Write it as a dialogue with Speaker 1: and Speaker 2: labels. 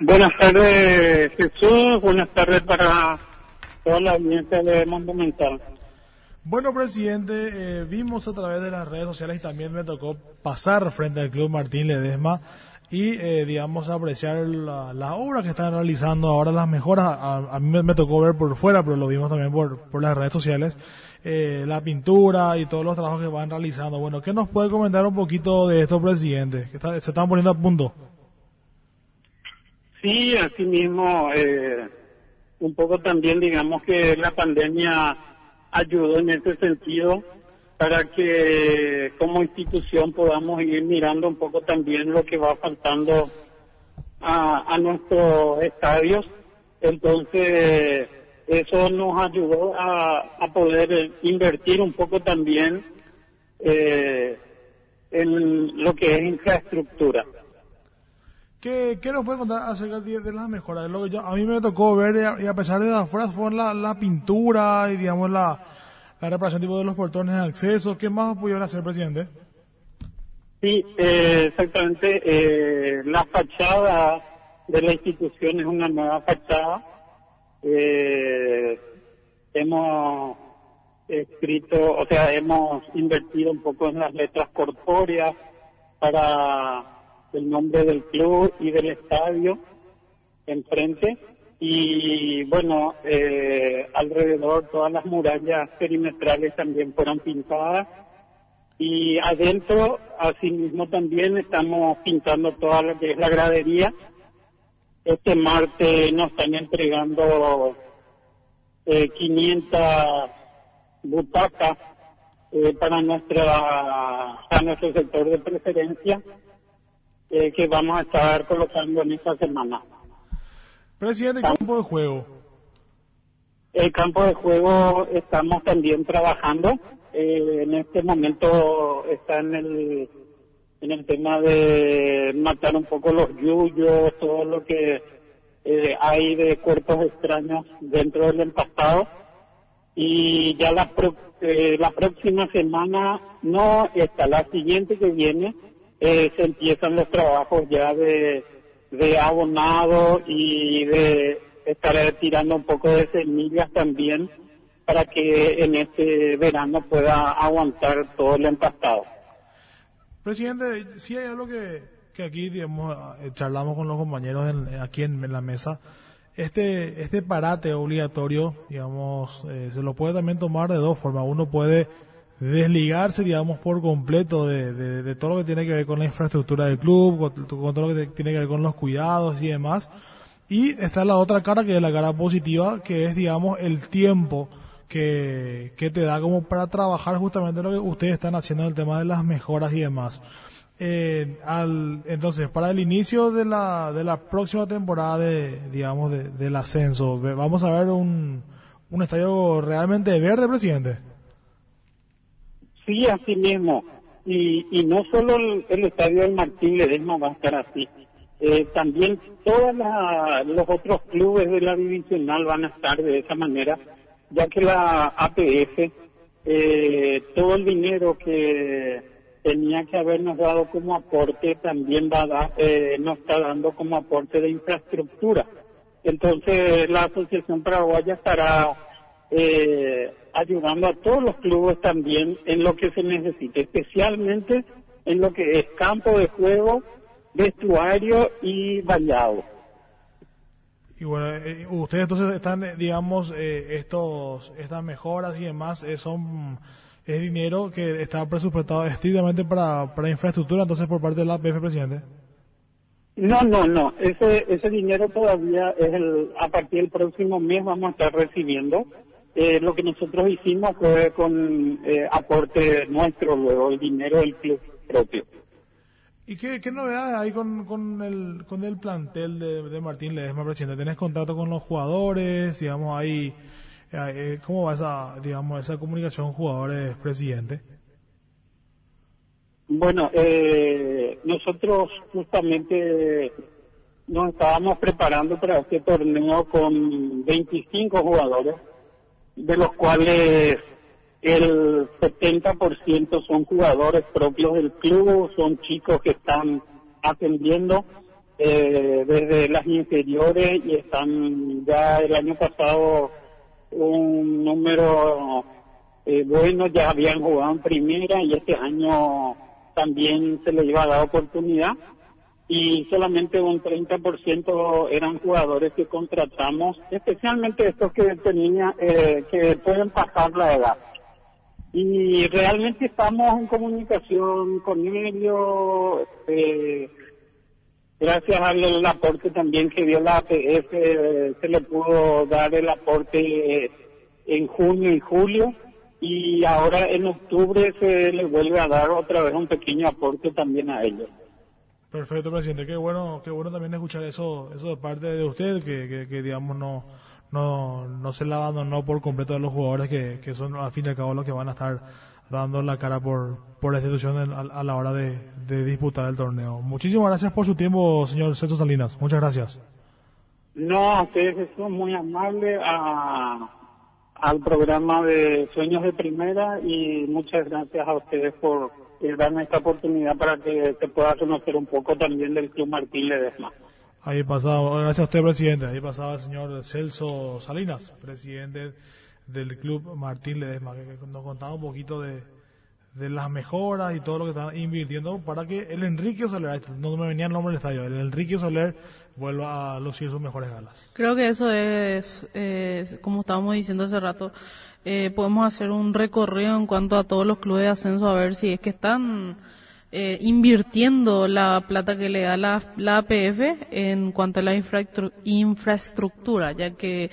Speaker 1: Buenas tardes, Jesús. Buenas tardes para toda la audiencia de Monumental.
Speaker 2: Bueno, presidente, eh, vimos a través de las redes sociales y también me tocó pasar frente al Club Martín Ledesma y, eh, digamos, apreciar la, la, obra que están realizando ahora, las mejoras. A, a mí me, tocó ver por fuera, pero lo vimos también por, por las redes sociales, eh, la pintura y todos los trabajos que van realizando. Bueno, ¿qué nos puede comentar un poquito de esto, presidente? Que está, se están poniendo a punto.
Speaker 1: Sí, así mismo, eh, un poco también digamos que la pandemia ayudó en ese sentido para que como institución podamos ir mirando un poco también lo que va faltando a, a nuestros estadios. Entonces, eso nos ayudó a, a poder invertir un poco también eh, en lo que es infraestructura.
Speaker 2: ¿Qué, ¿Qué, nos puede contar acerca de, de las mejoras? Lo que yo, a mí me tocó ver, y a pesar de afuera, fue la, la pintura y, digamos, la, la reparación de los portones de acceso. ¿Qué más pudieron hacer, presidente?
Speaker 1: Sí, eh, exactamente. Eh, la fachada de la institución es una nueva fachada. Eh, hemos escrito, o sea, hemos invertido un poco en las letras corpóreas para el nombre del club y del estadio enfrente. Y bueno, eh, alrededor todas las murallas perimetrales también fueron pintadas. Y adentro asimismo también estamos pintando toda lo que es la gradería. Este martes nos están entregando eh, 500 butacas eh, para nuestra para nuestro sector de preferencia eh, que vamos a estar colocando en esta semana.
Speaker 2: Presidente, campo de juego.
Speaker 1: El campo de juego estamos también trabajando. Eh, en este momento está en el en el tema de matar un poco los yuyos, todo lo que eh, hay de cuerpos extraños dentro del empastado. Y ya la, pro, eh, la próxima semana, no, está la siguiente que viene, eh, se empiezan los trabajos ya de, de abonado y de estar tirando un poco de semillas también para que en este verano pueda aguantar todo el empastado.
Speaker 2: Presidente, sí hay algo que, que aquí digamos, charlamos con los compañeros en, aquí en, en, la mesa. Este, este parate obligatorio, digamos, eh, se lo puede también tomar de dos formas. Uno puede desligarse, digamos, por completo de, de, todo lo que tiene que ver con la infraestructura del club, con, todo lo que tiene que ver con los cuidados y demás. Y está la otra cara, que es la cara positiva, que es, digamos, el tiempo que, que te da como para trabajar justamente lo que ustedes están haciendo en el tema de las mejoras y demás. Eh, entonces, para el inicio de la, de la próxima temporada de, digamos, de, del ascenso, vamos a ver un, un estadio realmente verde, presidente.
Speaker 1: Sí, así mismo. Y, y no solo el, el estadio del Martín Ledesma va a estar así. Eh, también todos los otros clubes de la divisional van a estar de esa manera, ya que la APF, eh, todo el dinero que tenía que habernos dado como aporte también va a dar, eh, nos está dando como aporte de infraestructura. Entonces la Asociación Paraguaya estará eh, ayudando a todos los clubes también en lo que se necesite, especialmente en lo que es campo de juego, vestuario y bañado.
Speaker 2: Y bueno, eh, ustedes entonces están, digamos, eh, estos, estas mejoras y demás eh, son es dinero que está presupuestado estrictamente para, para infraestructura, entonces por parte de la APF, presidente.
Speaker 1: No, no, no. Ese, ese dinero todavía es el, a partir del próximo mes vamos a estar recibiendo. Eh, lo que nosotros hicimos fue con eh, aporte nuestro, luego el dinero del club propio.
Speaker 2: ¿Y qué, qué novedades hay con, con, el, con el plantel de, de Martín Ledesma, presidente? ¿Tenés contacto con los jugadores? Digamos, ahí, eh, ¿cómo va esa, digamos, esa comunicación jugadores-presidente?
Speaker 1: Bueno, eh, nosotros justamente nos estábamos preparando para este torneo con 25 jugadores, de los cuales el 70% son jugadores propios del club, son chicos que están atendiendo eh, desde las inferiores y están ya el año pasado un número eh, bueno, ya habían jugado en primera y este año también se les iba a dar oportunidad y solamente un 30% eran jugadores que contratamos, especialmente estos que tenían, eh, que pueden pasar la edad. Y realmente estamos en comunicación con ellos, eh, gracias al aporte también que dio la APF, se le pudo dar el aporte en junio y julio y ahora en octubre se le vuelve a dar otra vez un pequeño aporte también a ellos.
Speaker 2: Perfecto, presidente. Qué bueno, qué bueno también escuchar eso, eso de parte de usted, que, que, digamos no, no, no se la abandonó por completo de los jugadores que, que son al fin y al cabo los que van a estar dando la cara por, por la institución a, la hora de, de, disputar el torneo. Muchísimas gracias por su tiempo, señor Celso Salinas. Muchas gracias.
Speaker 1: No, ustedes son muy amables a, al programa de Sueños de Primera y muchas gracias a ustedes por darme esta oportunidad para que se pueda conocer un poco también del Club Martín Ledesma.
Speaker 2: Ahí pasaba, gracias a usted, presidente. Ahí pasaba el señor Celso Salinas, presidente del Club Martín Ledesma, que nos contaba un poquito de, de las mejoras y todo lo que están invirtiendo para que el Enrique Soler, no me venía el nombre del estadio, el Enrique Soler vuelva a lucir sus mejores galas.
Speaker 3: Creo que eso es, como estábamos diciendo hace rato, eh, podemos hacer un recorrido en cuanto a todos los clubes de ascenso a ver si es que están eh, invirtiendo la plata que le da la, la APF en cuanto a la infraestructura, ya que